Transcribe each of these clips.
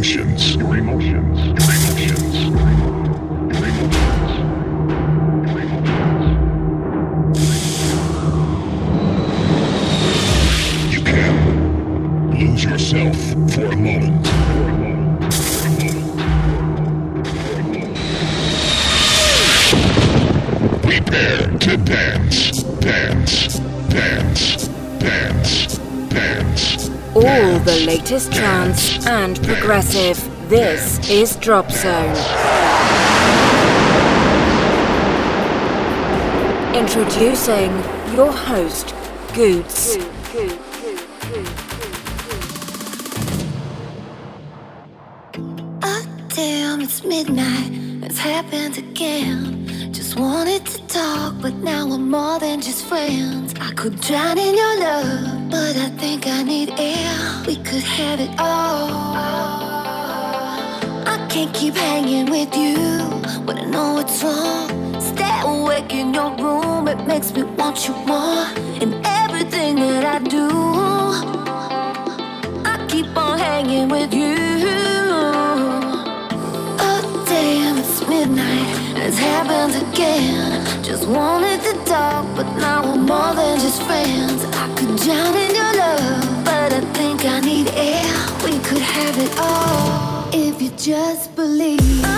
capture latest trance and progressive. This is Drop Zone. Introducing your host, Goots. Oh, damn, it's midnight. It's happened again. Just wanted to talk, but now we're more than just friends. I could drown you more. In everything that I do, I keep on hanging with you. Oh damn, it's midnight and it's happened again. Just wanted to talk, but now we're more than just friends. I could drown in your love, but I think I need air. We could have it all if you just believe.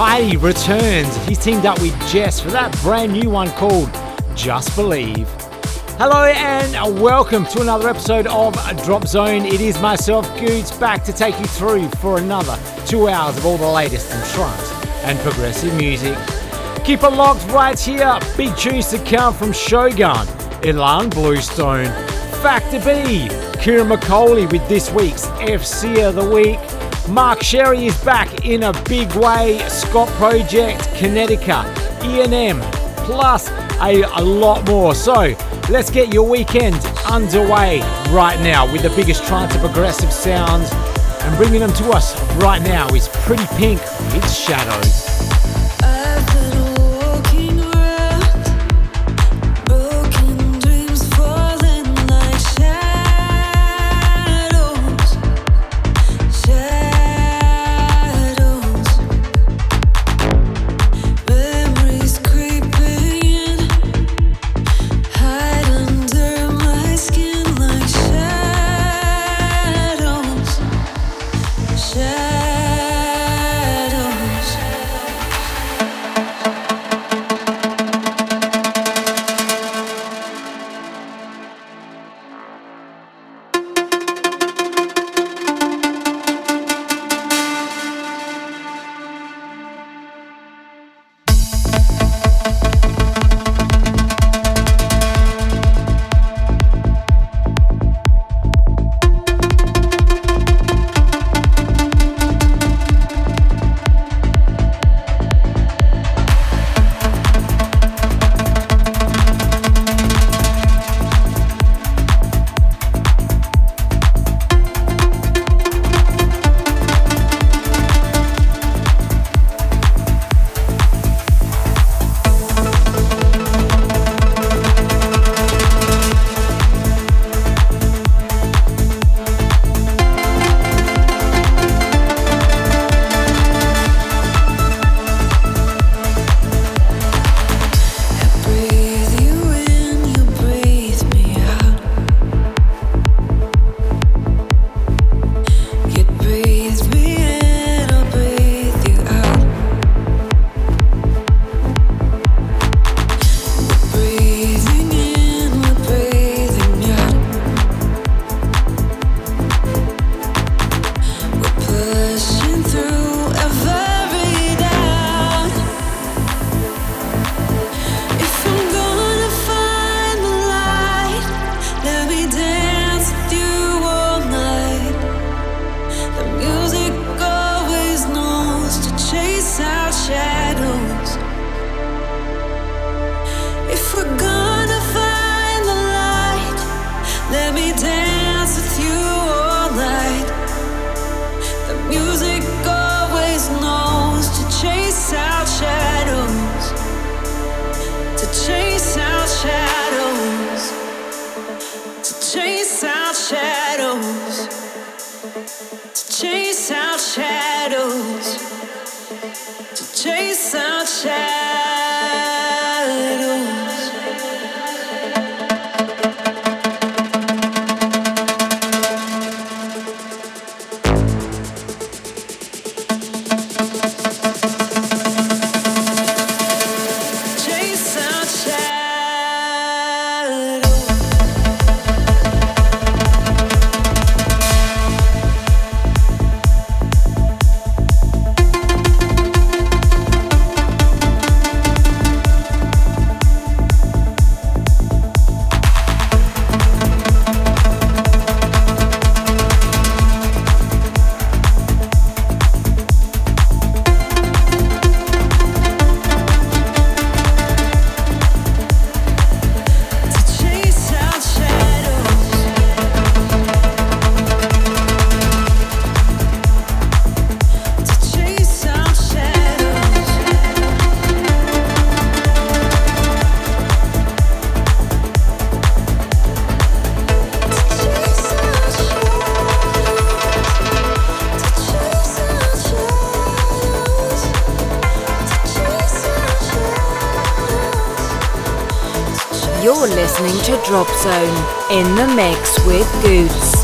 Ty returns. He's teamed up with Jess for that brand new one called Just Believe. Hello and welcome to another episode of Drop Zone. It is myself, Goots, back to take you through for another two hours of all the latest in trance and progressive music. Keep it locked right here. Big tunes to come from Shogun, Ilan Bluestone, Factor B, Ciaran McAuley with this week's FC of the Week. Mark Sherry is back in a big way. Scot Project, Connecticut, E&M, plus a, a lot more. So let's get your weekend underway right now with the biggest trance and progressive sounds. And bringing them to us right now is Pretty Pink with Shadows. chase out shadows, to chase out shadows. Drop Zone in the mix with Goots.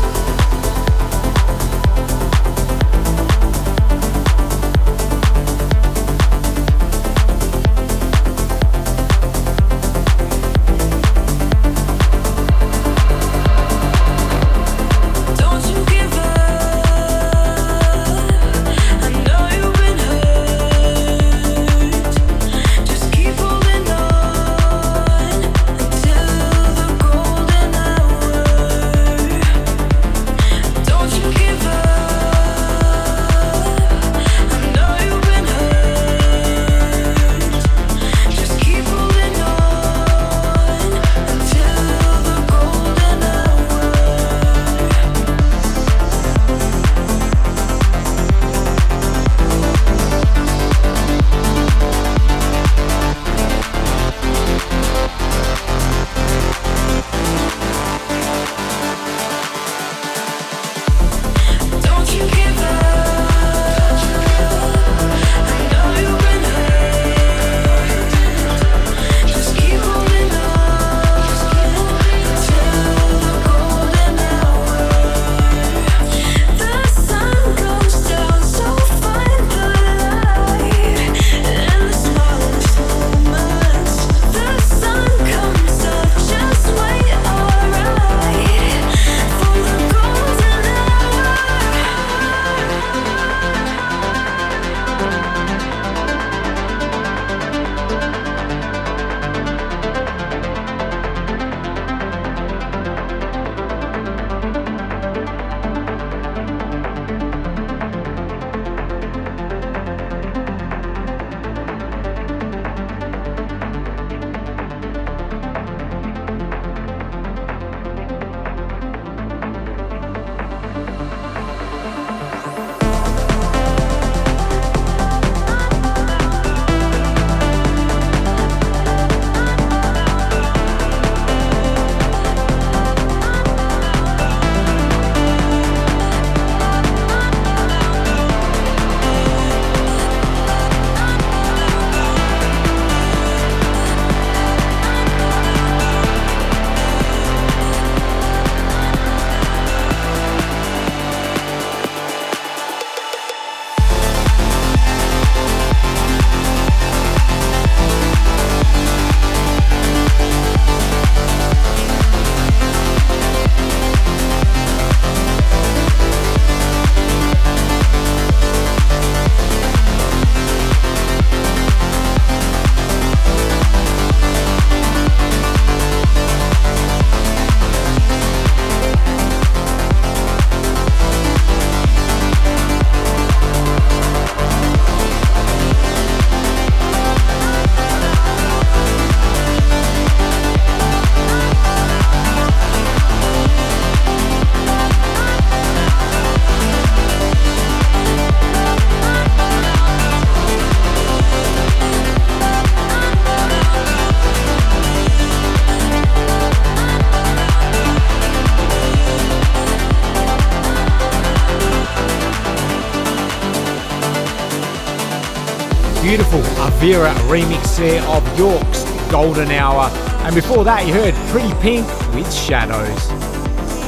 Avira remix there of York's Golden Hour. And before that, you heard Pretty Pink with Shadows.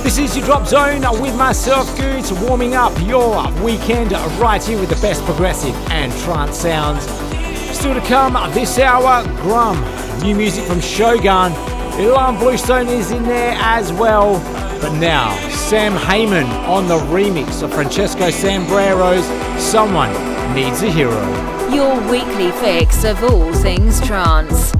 This is your Drop Zone with myself, Goots, warming up your weekend right here with the best progressive and trance sounds. Still to come this hour, Grum, new music from Shogun. Ilan Bluestone is in there as well. But now, Sam Heyman on the remix of Francesco Sambero's Someone Needs a Hero. Your weekly fix of all things trance.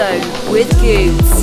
Is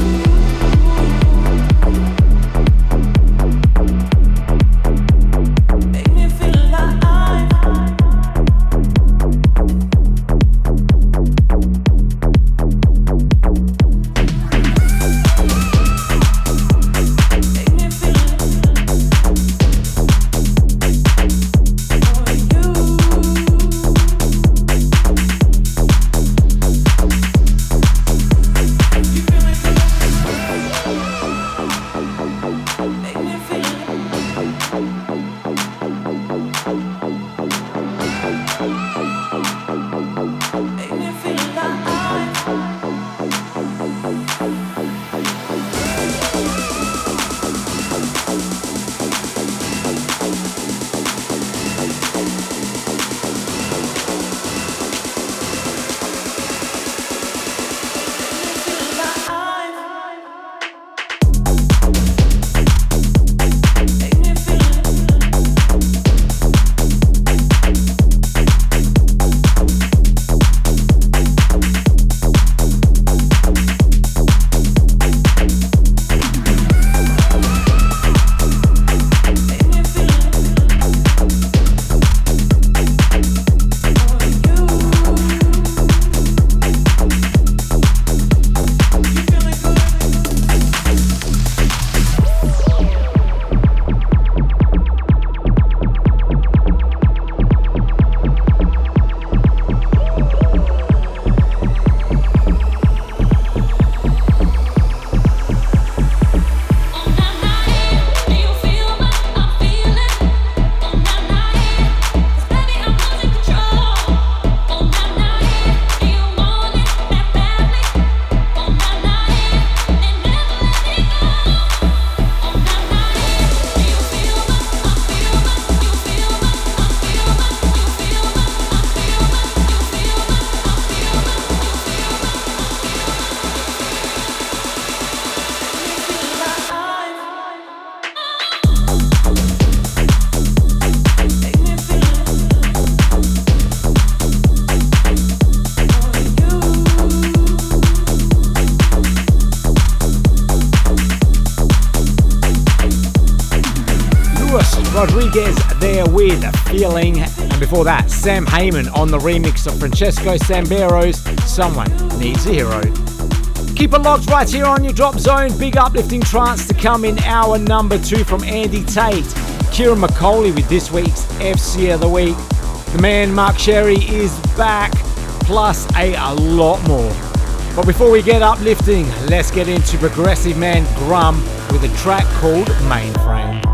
Drop there with Feeling, and before that, Sam Heyman on the remix of Francesco Sambero's Someone Needs a Hero. Keep it locked right here on your drop zone. Big uplifting trance to come in hour number two from Andy Tate. Ciaran McAuley with this week's FC of the Week. The man Mark Sherry is back, plus a, a lot more. But before we get uplifting, let's get into progressive man Grum with a track called Mainframe.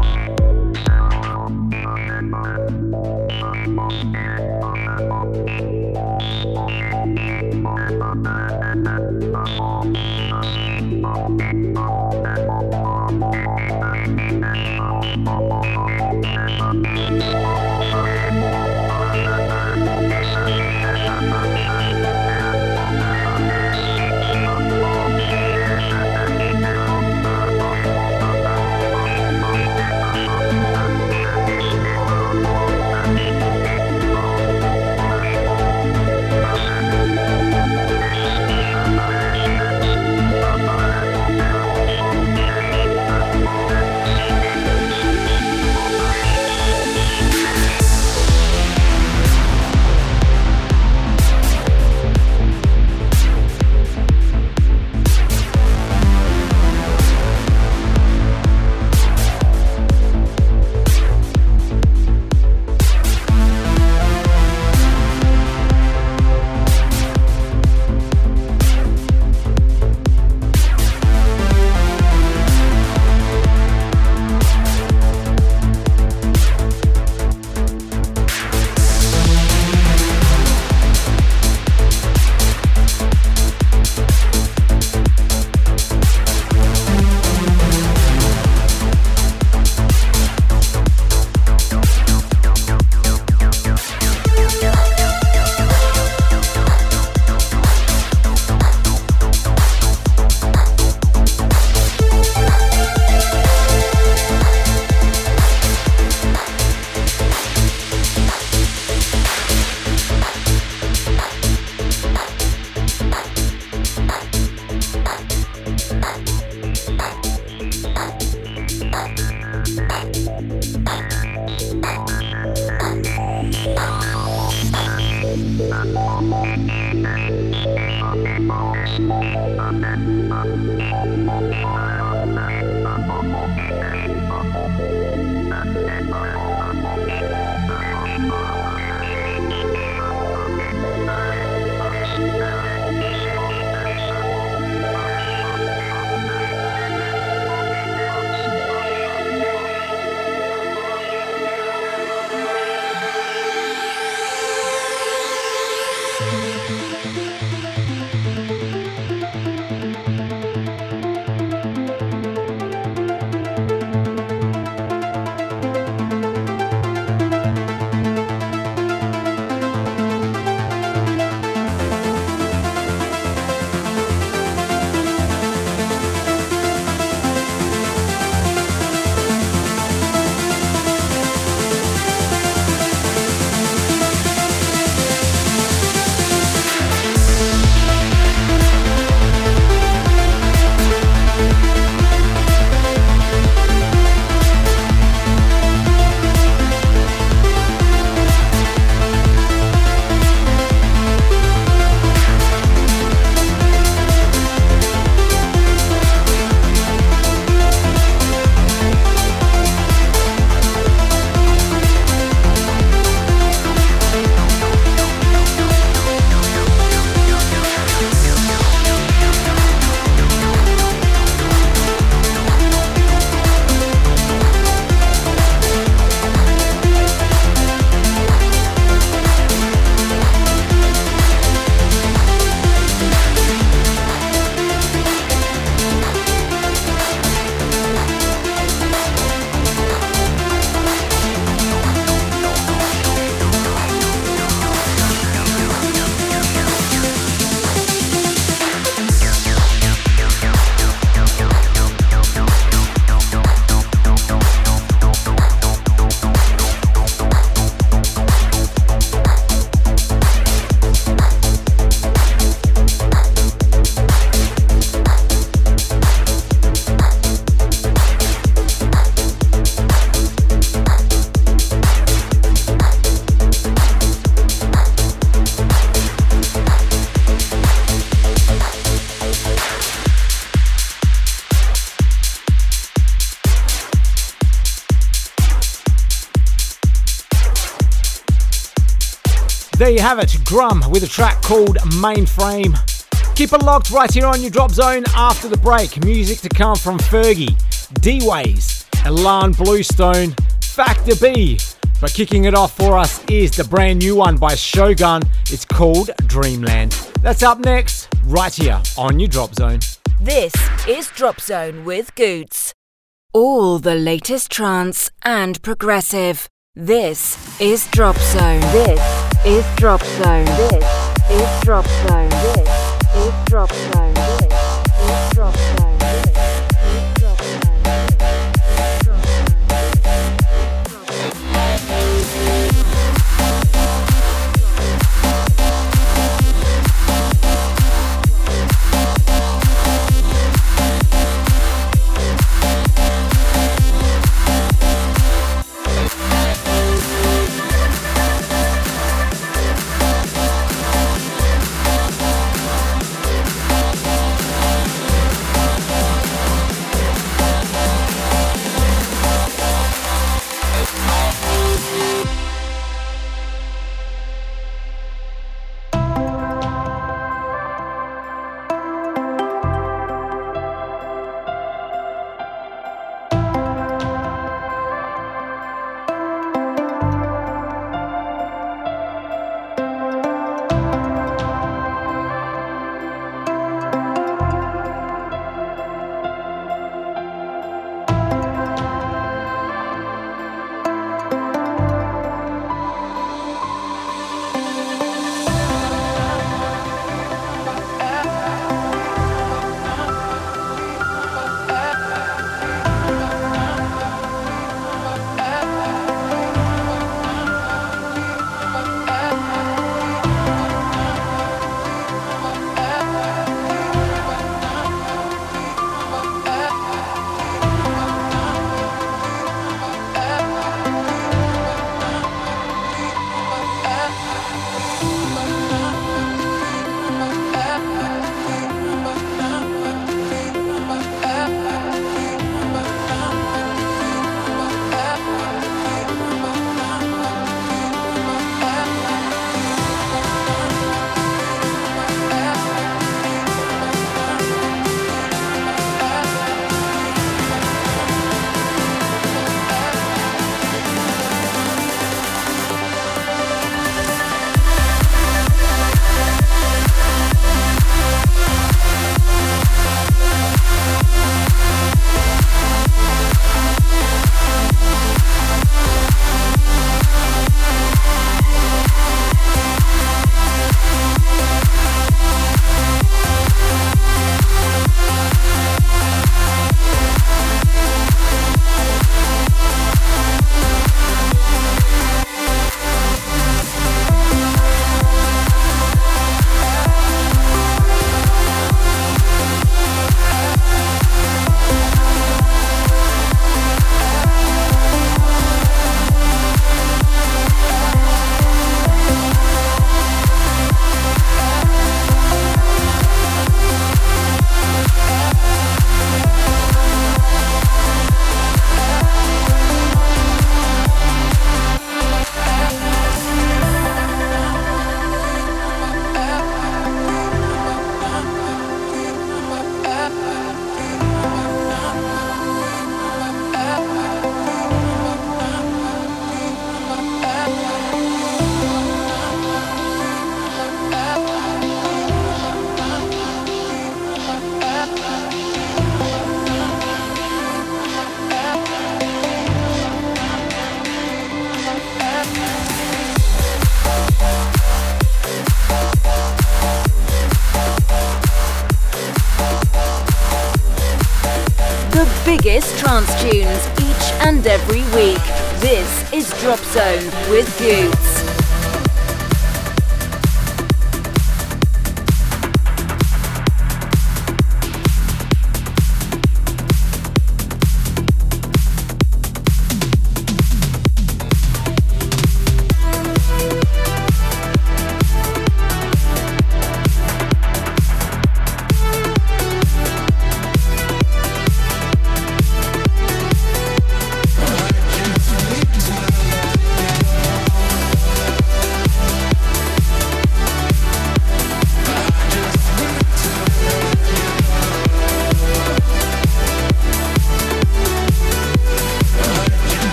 There you have it, Grum with a track called Mainframe. Keep it locked right here on your drop zone after the break. Music to come from Fergie, D Ways, Ilan Bluestone, Factor B. But kicking it off for us is the brand new one by Shogun. It's called Dreamland. That's up next, right here on your drop zone. This is Drop Zone with Goots. All the latest trance and progressive. This is Drop Zone. This is Drop Zone. This is Drop Zone. This is Drop Zone. This is Drop Zone.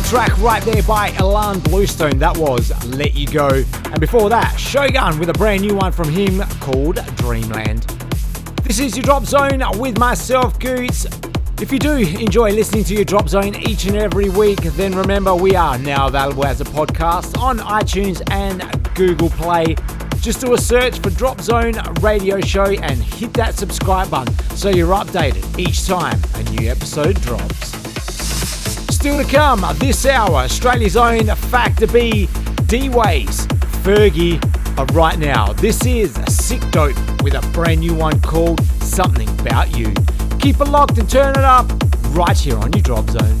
Track right there by Ilan Bluestone. That was Let You Go. And before that, Shogun with a brand new one from him called Dreamland. This is your Drop Zone with myself, Goots. If you do enjoy listening to your Drop Zone each and every week, then remember we are now available as a podcast on iTunes and Google Play. Just do a search for Drop Zone Radio Show and hit that subscribe button so you're updated each time a new episode drops. Still to come this hour, Australia's own Factor B, D-Ways, Fergie. But right now, this is a Sick Dope with a brand new one called Something About You. Keep it locked and turn it up right here on your Drop Zone.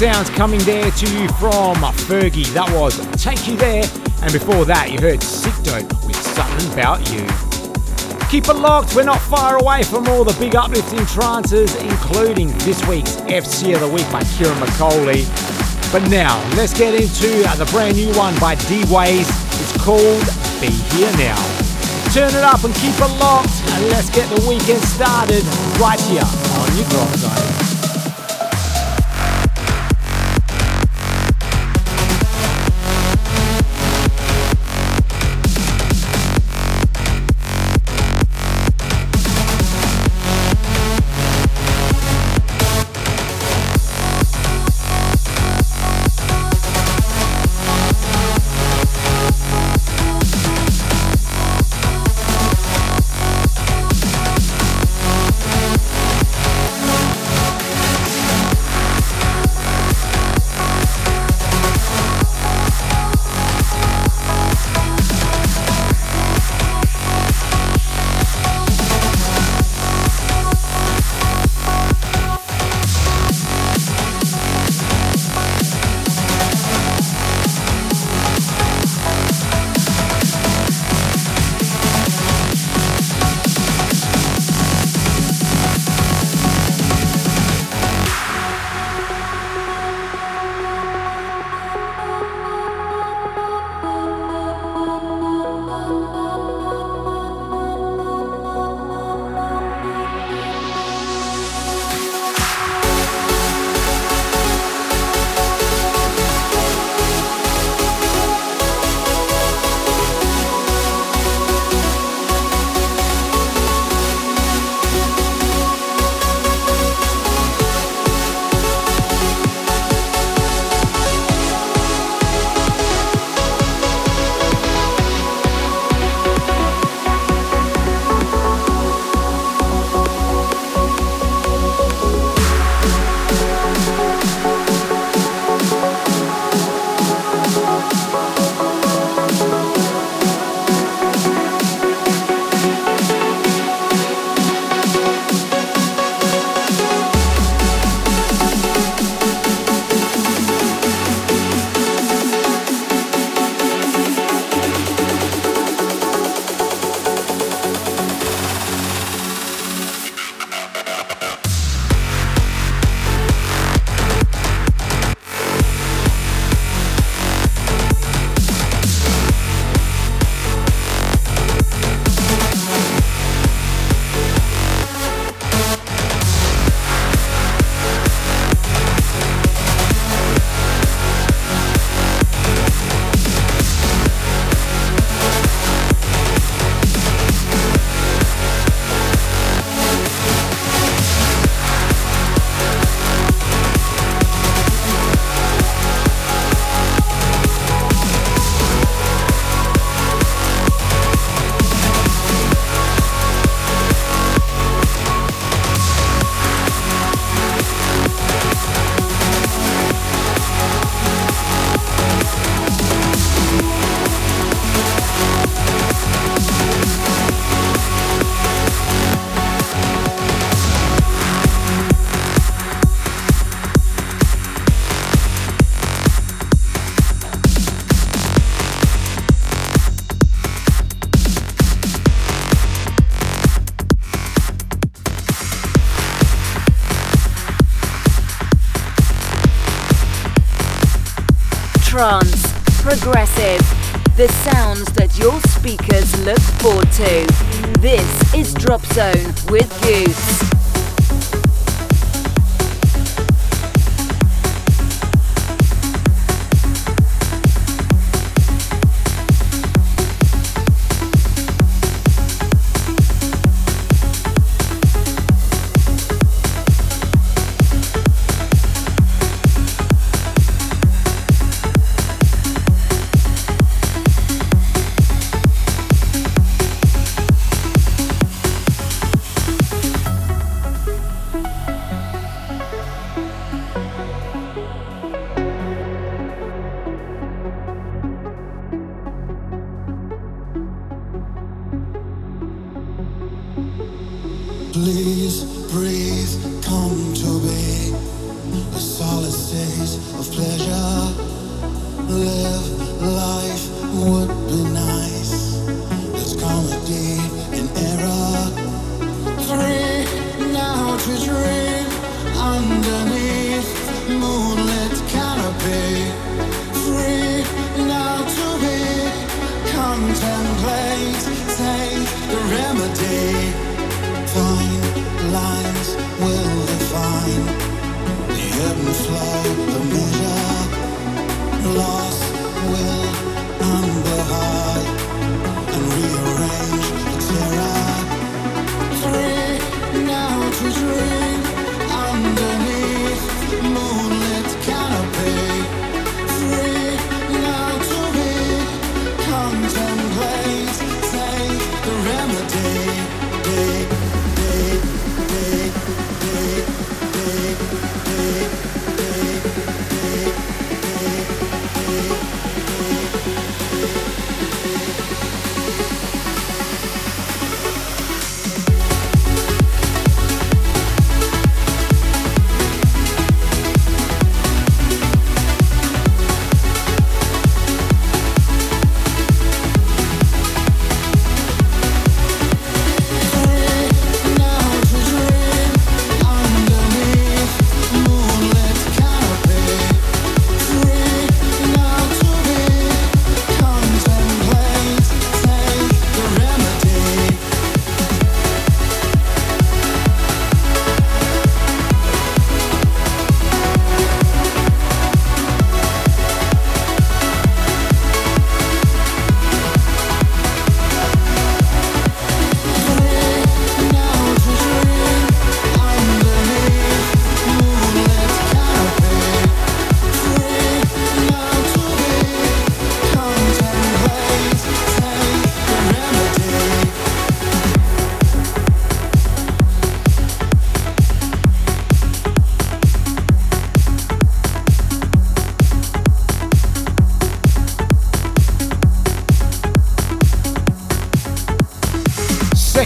sounds coming there to you from Fergie. That was Take You There. And before that, you heard Sick Dope with Something About You. Keep it locked, we're not far away from all the big uplifting trances, including this week's FC of the Week by Ciaran McAuley. But now, let's get into the brand new one by D Ways. It's called Be Here Now. Turn it up and keep it locked, and let's get the weekend started right here on your drop zone.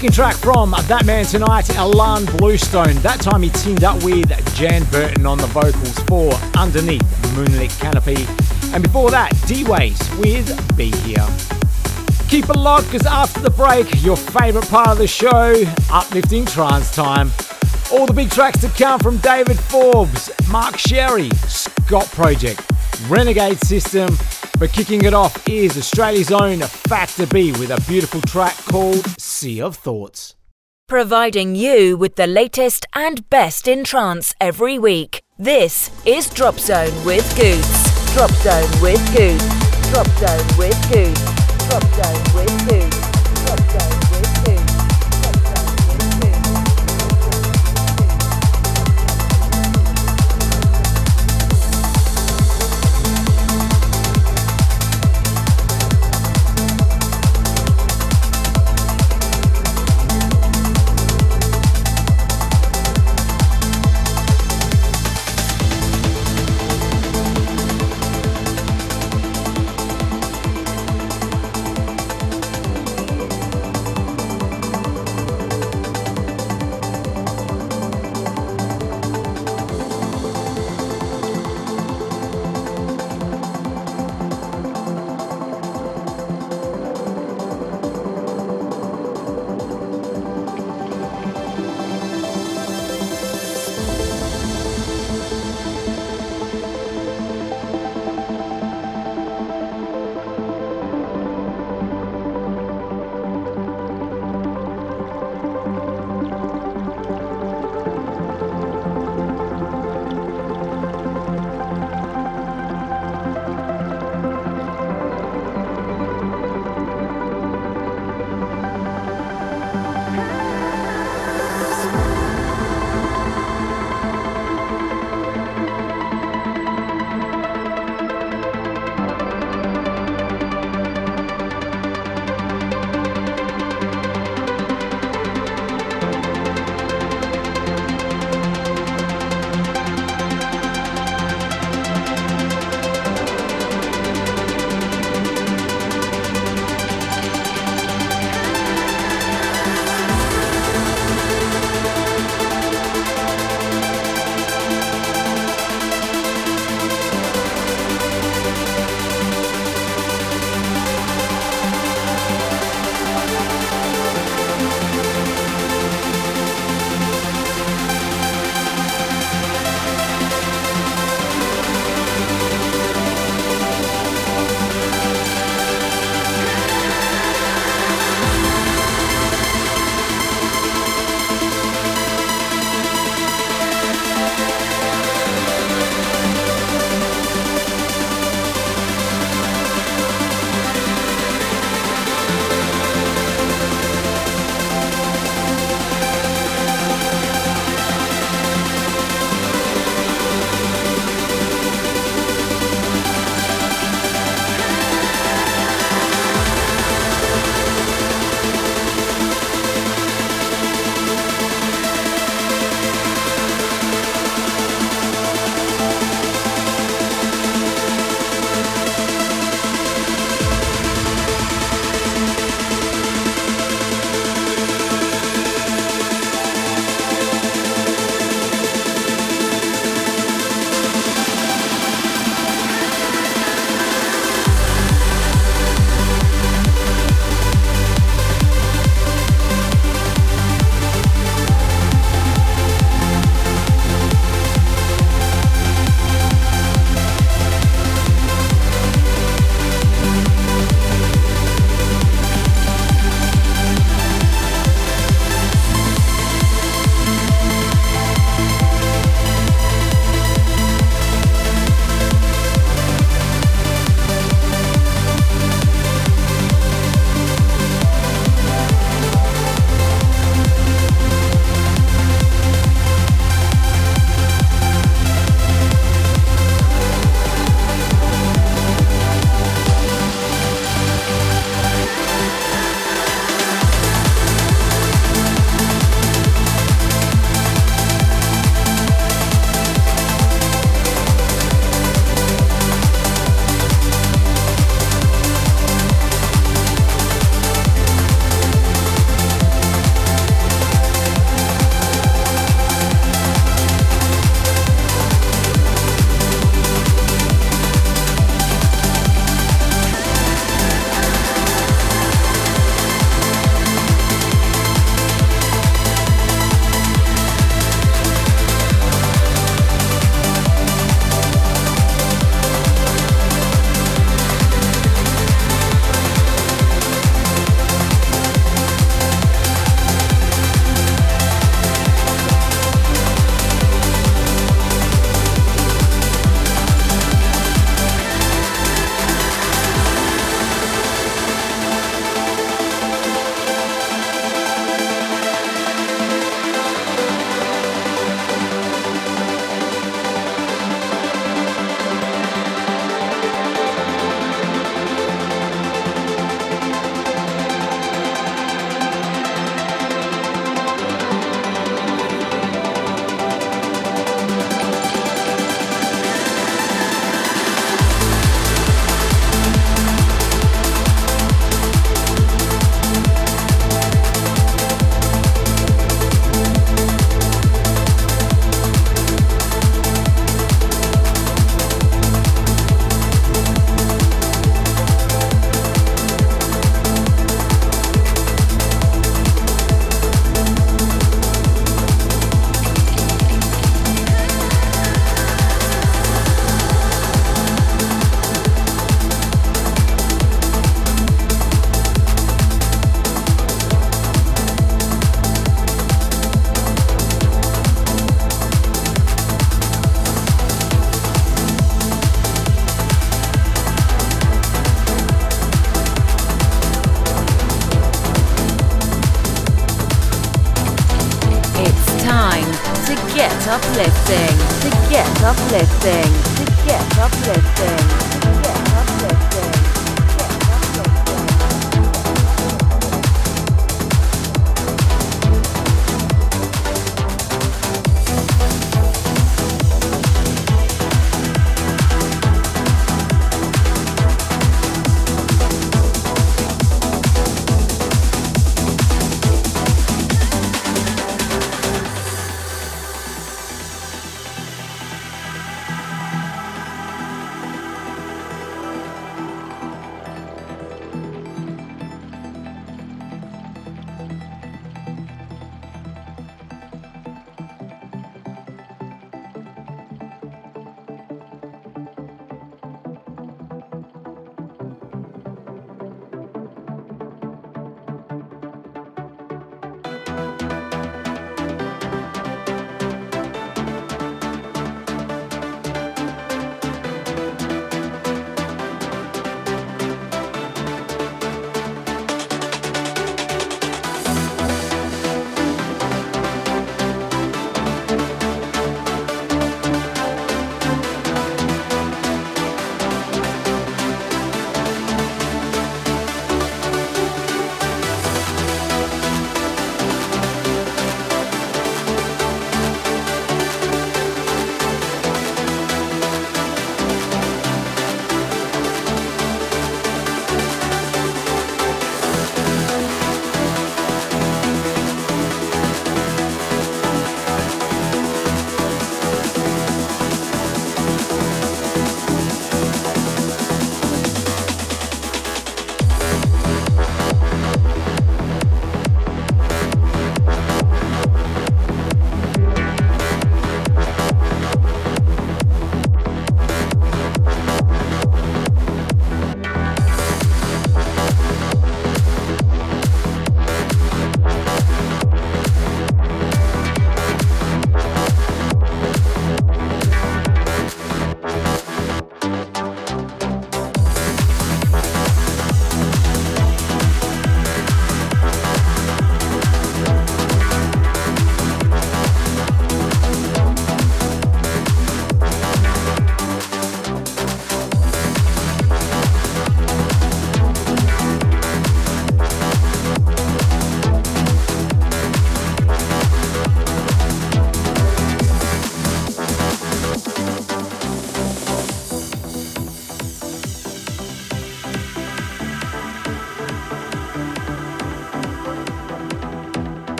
Second track from That Man Tonight, Ilan Bluestone. That time he teamed up with Jan Burton on the vocals for Underneath Moonlit Canopy. And before that, D-Ways with Be Here. Keep it locked because after the break, your favourite part of the show, uplifting trance time. All the big tracks to come from David Forbes, Mark Sherry, Scot Project, Renegade System, but kicking it off is Australia's own Factor B with a beautiful track called Sea of Thoughts. Providing you with the latest and best in trance every week. This is Drop Zone with Goose. Drop Zone with Goose. Drop Zone with Goose. Drop Zone with Goose.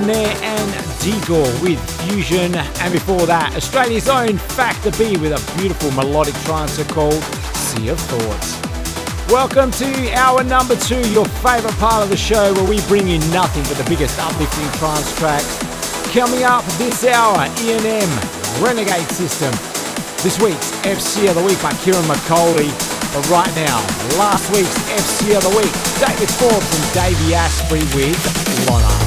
Van and Digor with Fusion. And before that, Australia's own Factor B with a beautiful melodic trance called Sea of Thoughts. Welcome to hour number two, your favourite part of the show where we bring you nothing but the biggest uplifting trance tracks. Coming up this hour, E&M Renegade System. This week's FC of the Week by Ciaran McAuley. But right now, last week's FC of the Week, David Forbes and Davey Asprey with Lonna.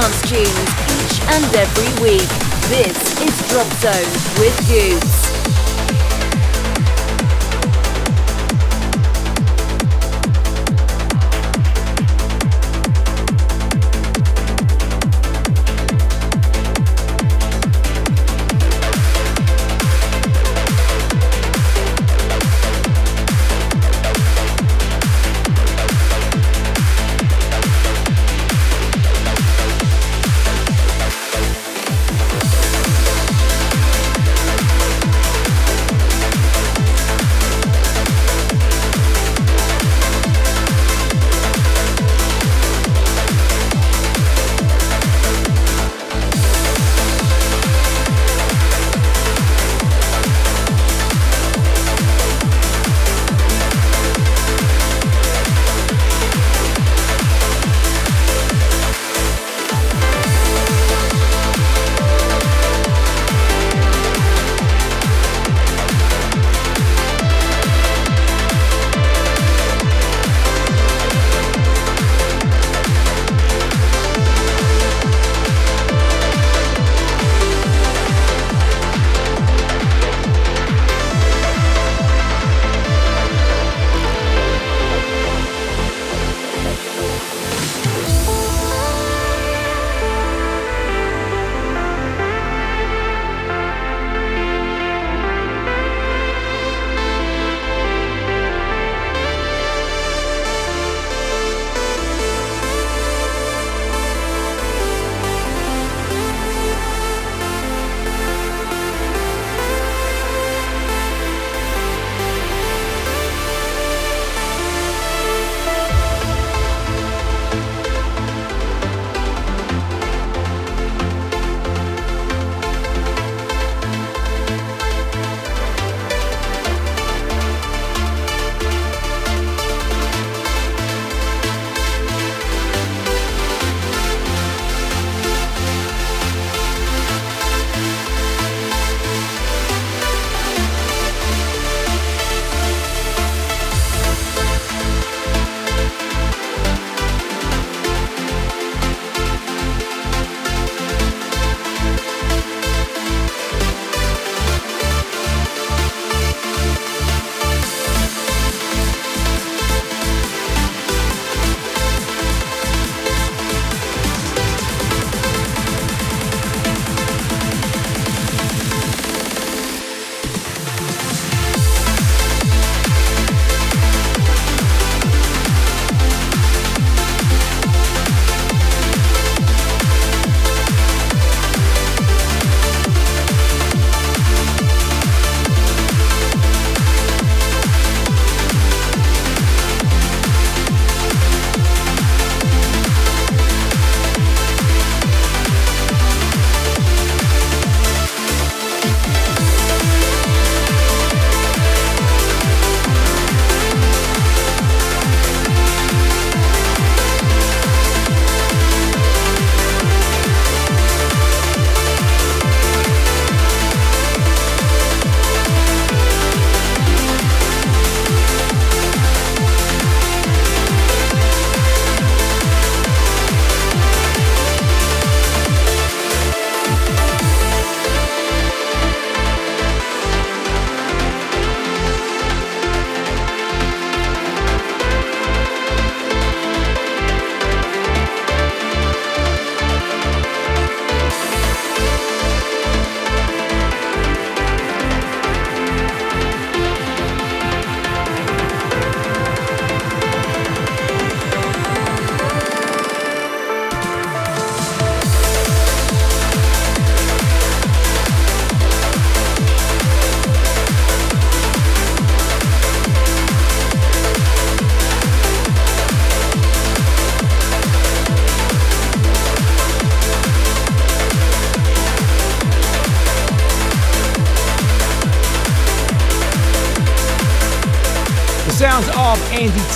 Trance tunes each and every week. This is Drop Zone with Goots.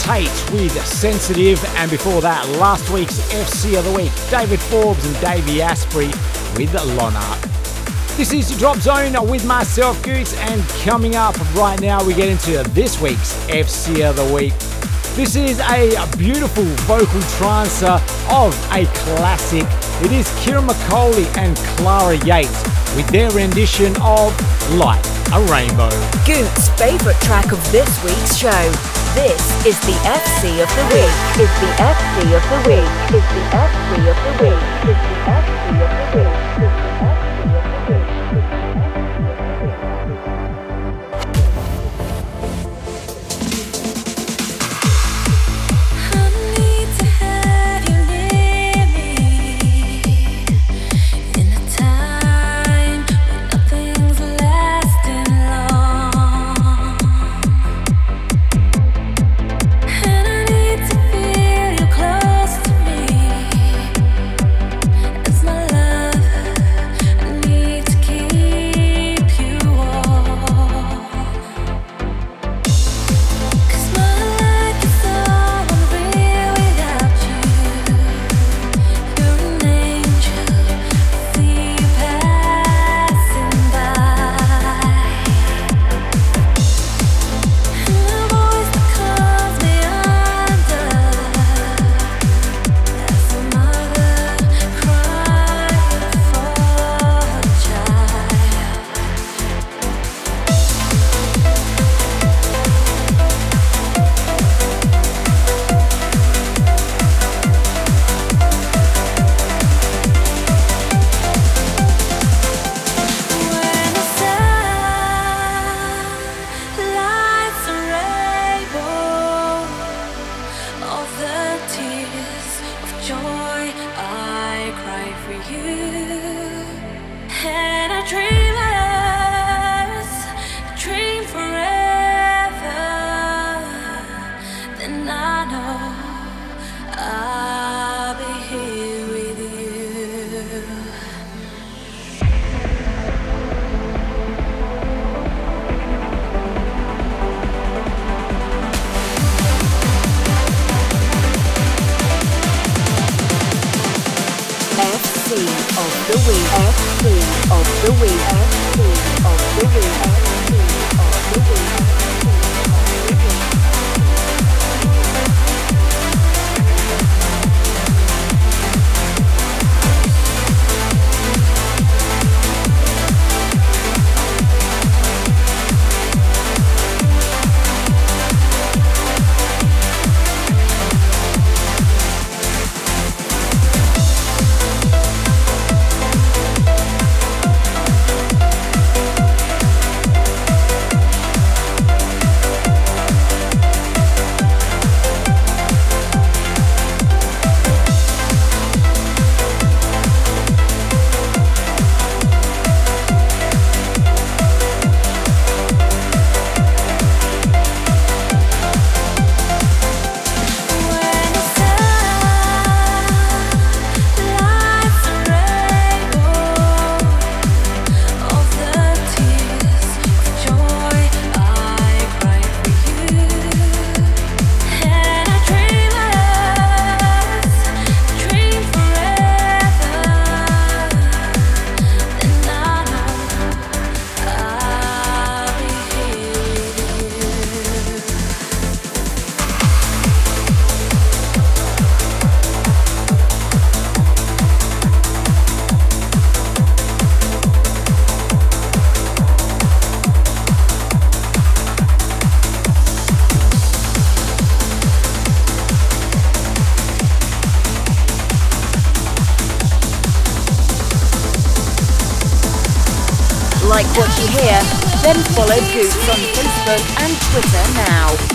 Tate with Sensitive, and before that, last week's FC of the Week, David Forbes and Davey Asprey with Lonart. This is your Drop Zone with myself, Goose, and coming up right now, we get into this week's FC of the Week. This is a beautiful vocal trance of a classic. It is Ciaran McAuley and Clara Yates with their rendition of Light a Rainbow. Goot's favourite track of this week's show. This is the FC of the week. It's the FC of the week. It's the FC of the week. It's the FC of the week. Facebook and Twitter now.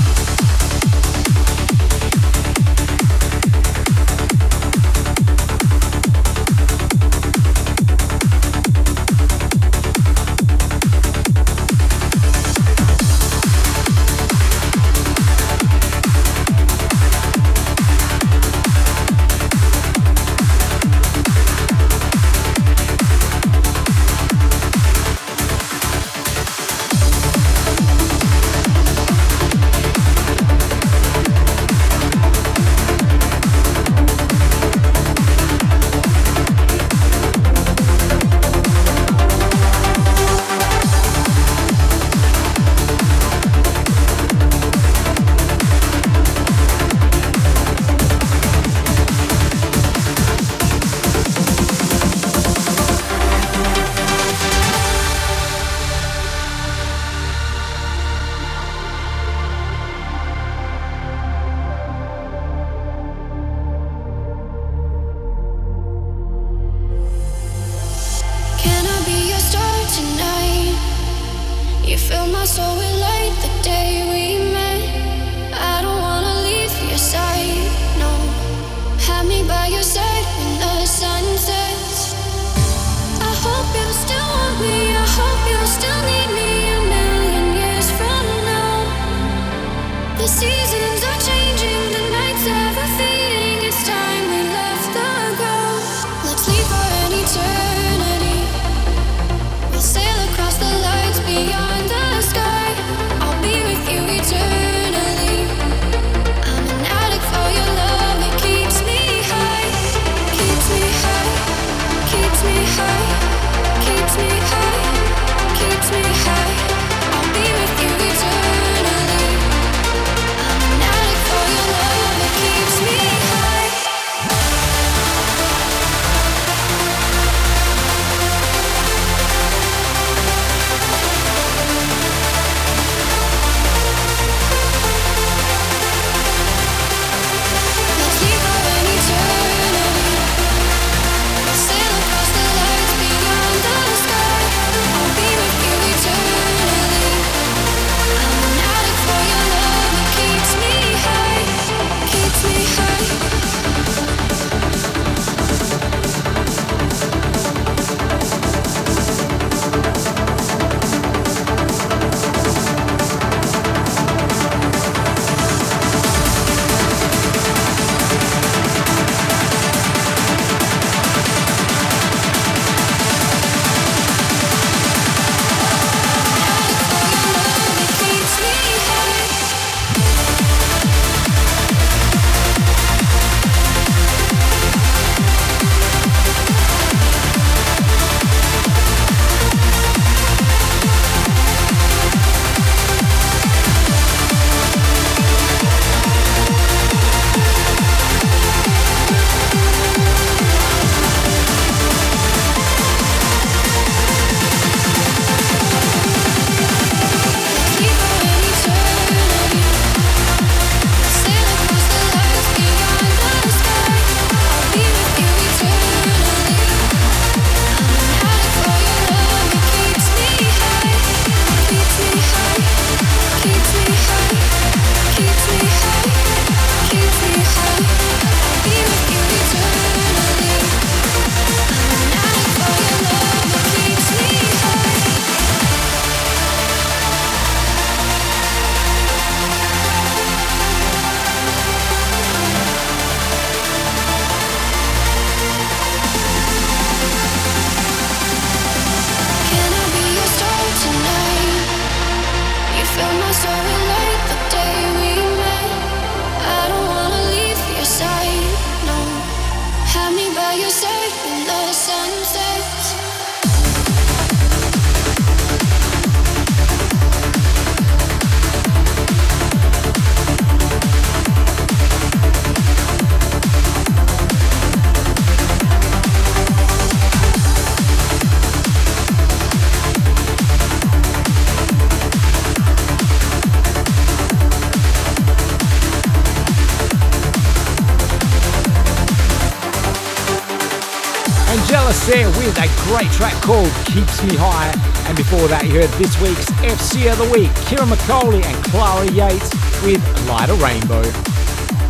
Track called Keeps Me High. And before that, you heard this week's FC of the Week, Ciaran McAuley and Clara Yates with Light a Rainbow.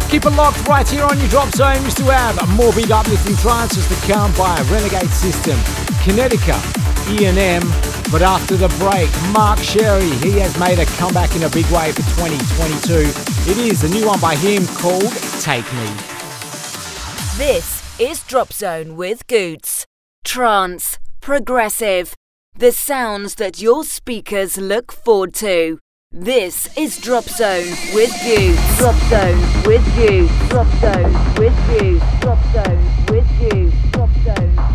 Keep it locked right here on your drop zone. We still have more big uplifting trances to come by Renegade System, Connecticut, E&M. But after the break, Mark Sherry, he has made a comeback in a big way for 2022. It is a new one by him called Take Me. This is Drop Zone with Goots trance, progressive, the sounds that your speakers look forward to. This is Drop Zone with you. Drop Zone with you. Drop Zone with you. Drop Zone with you. Drop Zone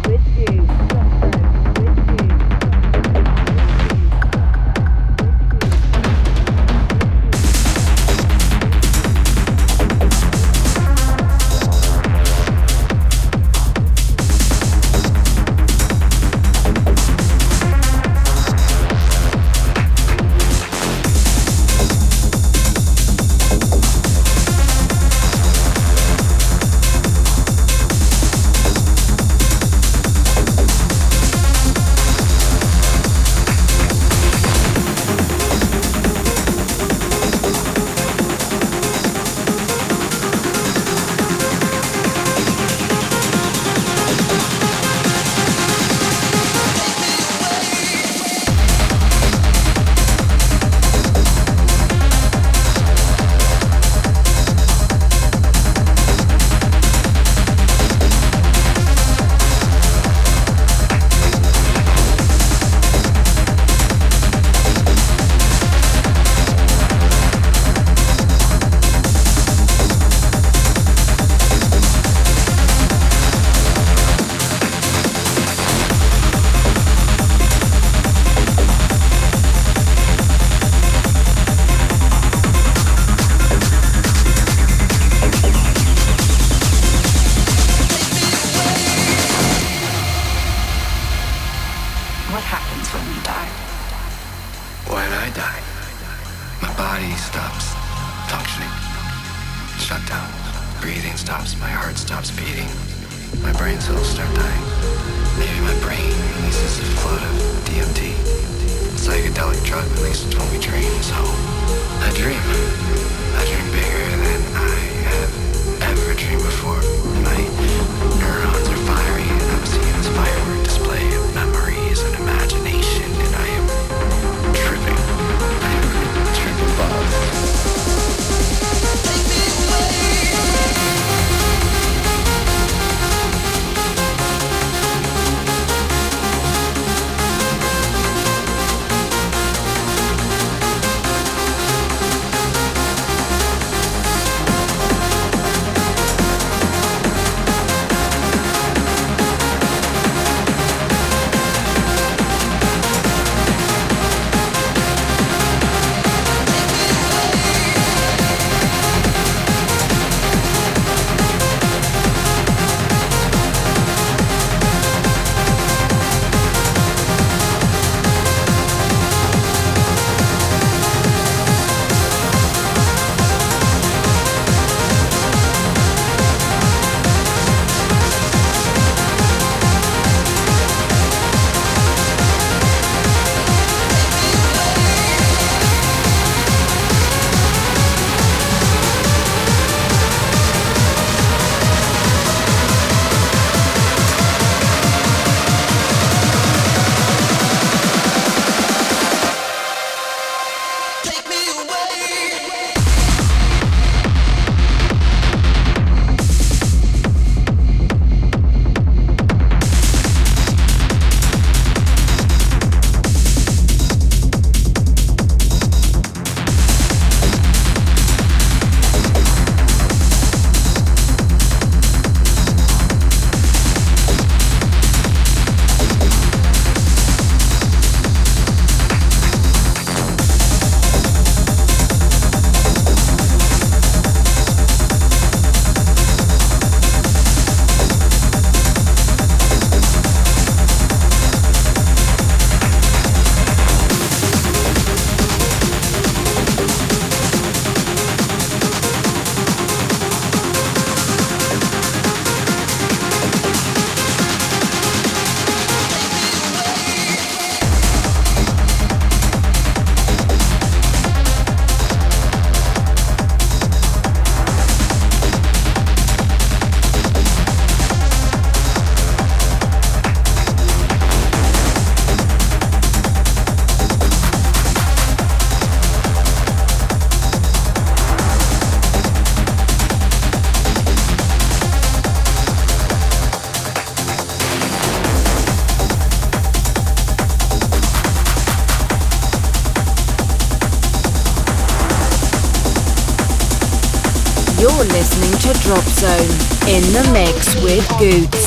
Zone in the mix with Goots.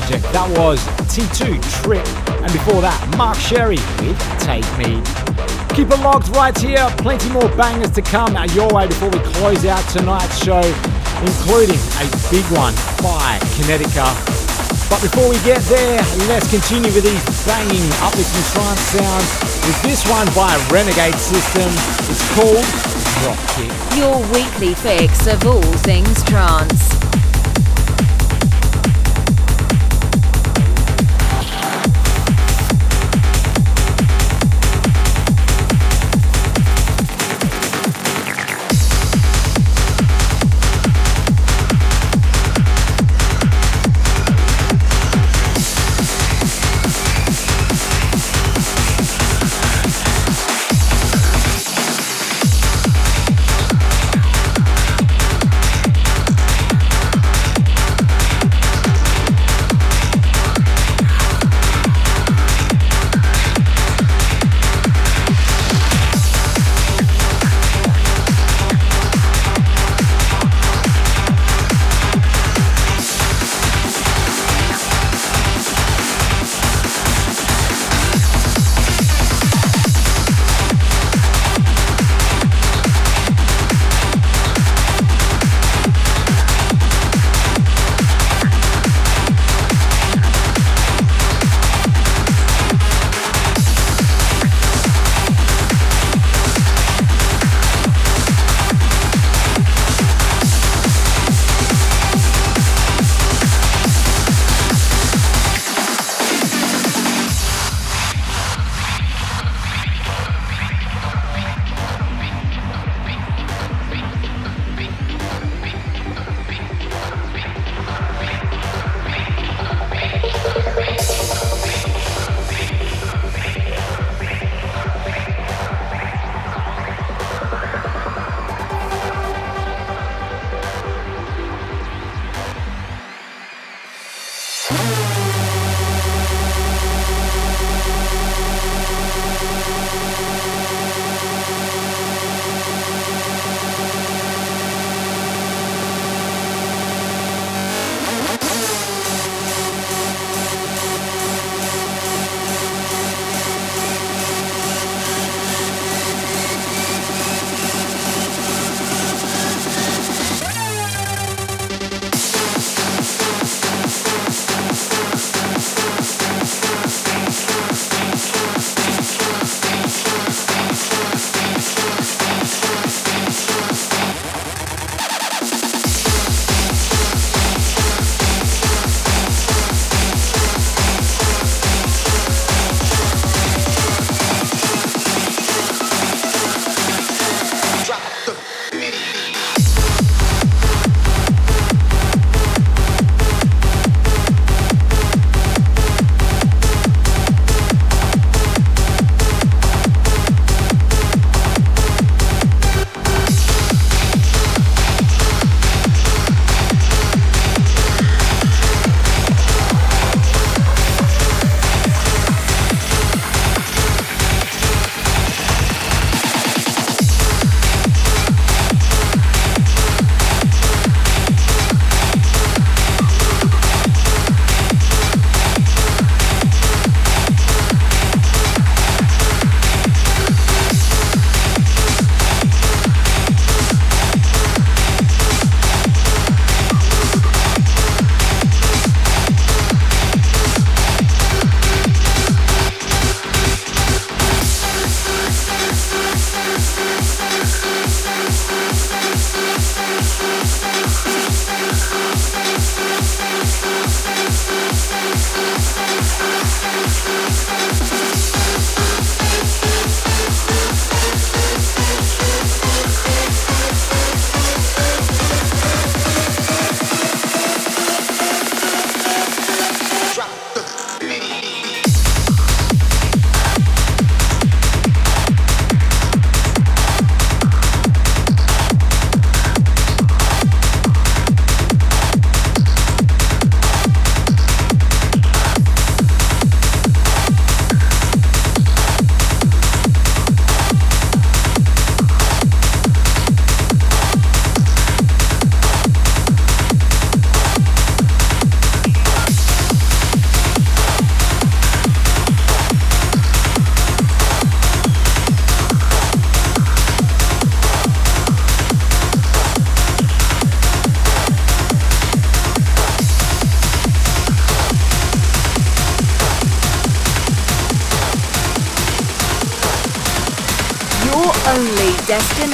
Project. That was T2 Trip. And before that, Mark Sherry with Take Me. Keep it locked right here. Plenty more bangers to come out your way before we close out tonight's show, including a big one by Connecticut. But before we get there, let's continue with these banging uplifting trance sounds with this one by Renegade System. It's called Dropkick. Your weekly fix of all things trance.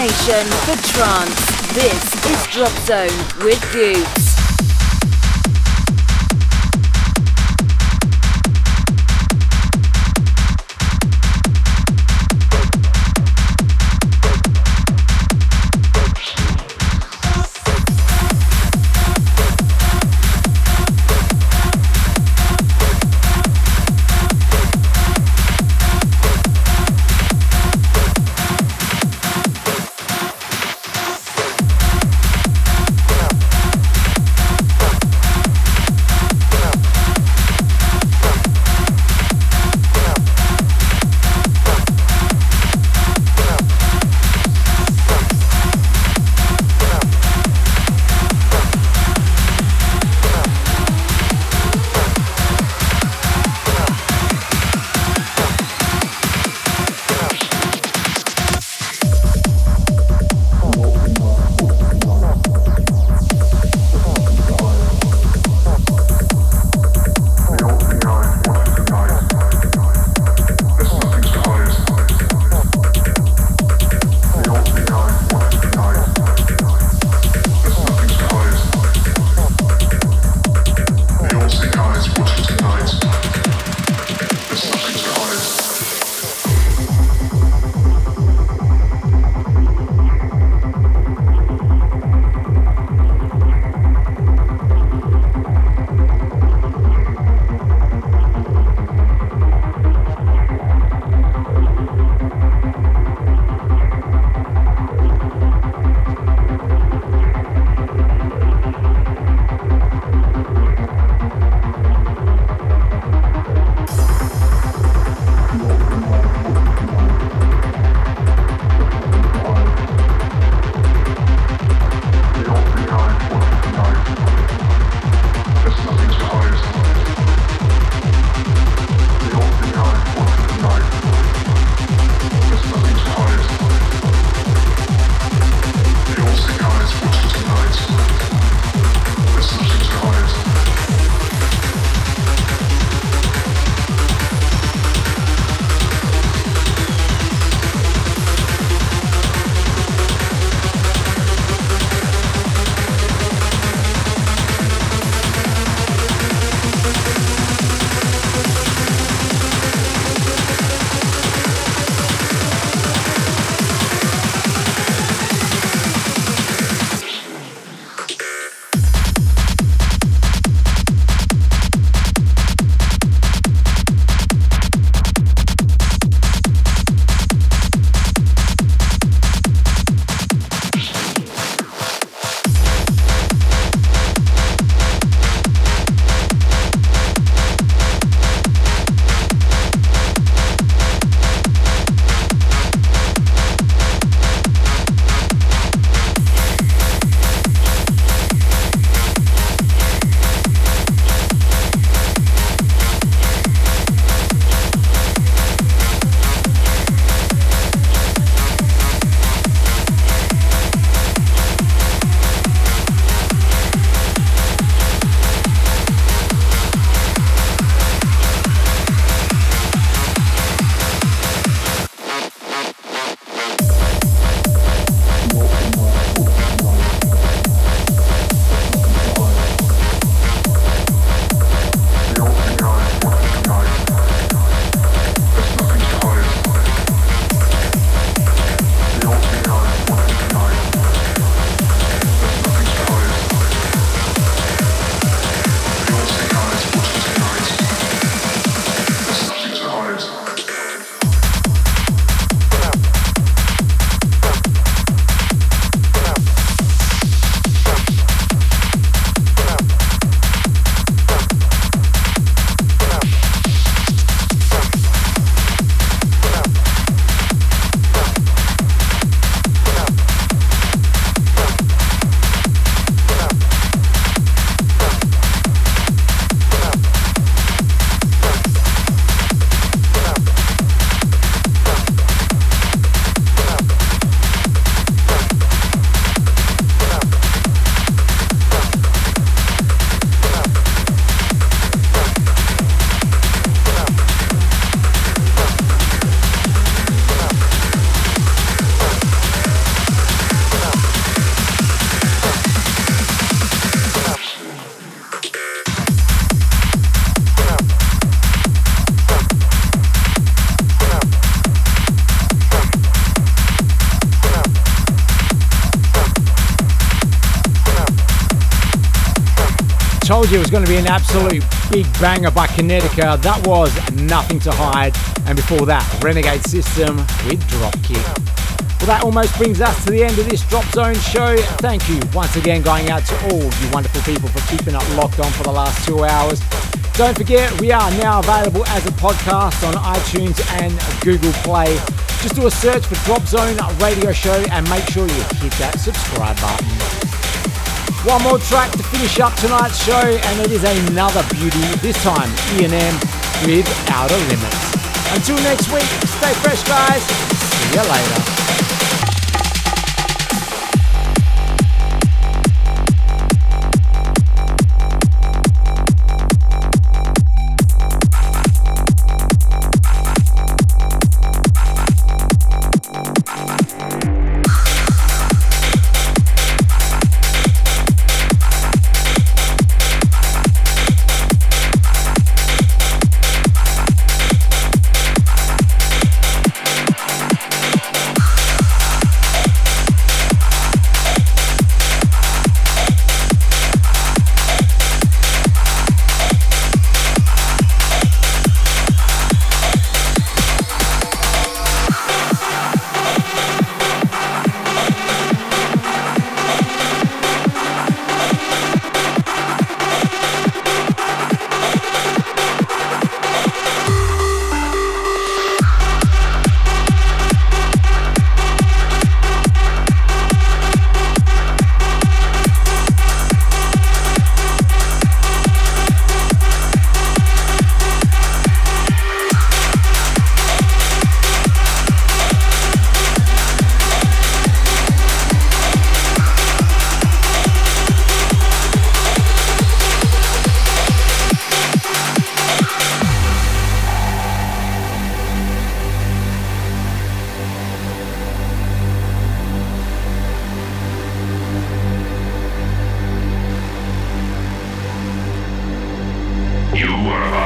Destination for trance. This is Drop Zone with Goots. Told you it was going to be an absolute big banger by Connecticut. That was Nothing to Hide. And before that, Renegade System with Dropkick. Well, that almost brings us to the end of this Drop Zone show. Thank you once again going out to all you wonderful people for keeping up locked on for the last two hours. Don't forget, we are now available as a podcast on iTunes and Google Play. Just do a search for Drop Zone Radio Show and make sure you hit that subscribe button. One more track to finish up tonight's show, and it is another beauty, this time E&M with Outer Limits. Until next week, stay fresh, guys. See you later.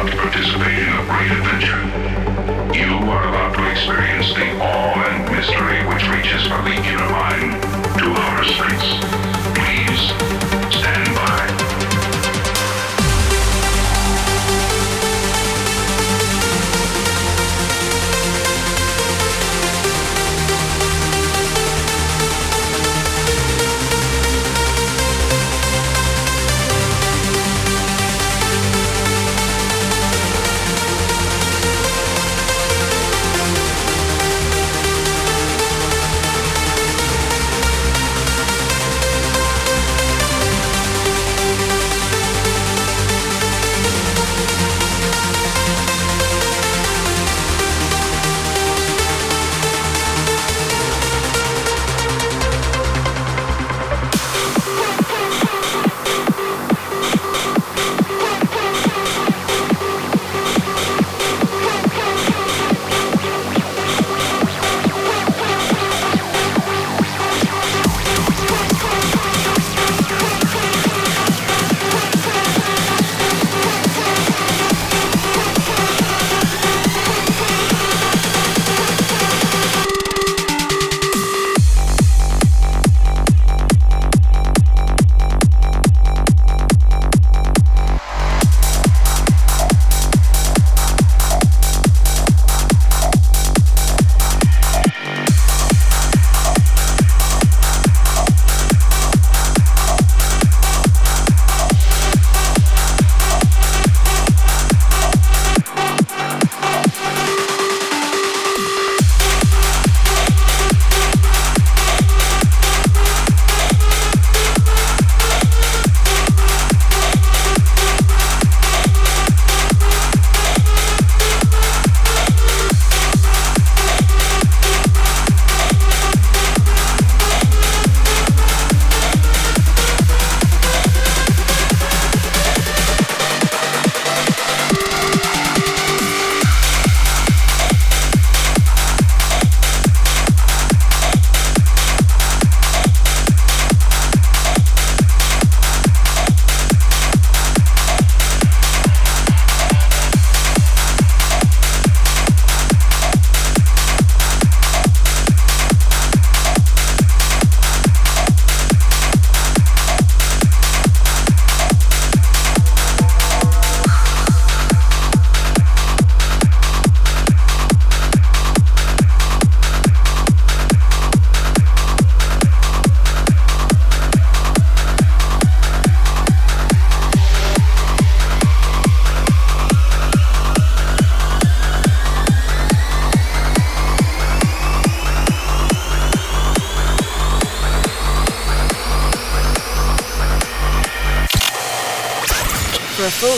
About to participate in a great adventure. You are about to experience the awe and mystery which reaches from the inner mind to outer space. Please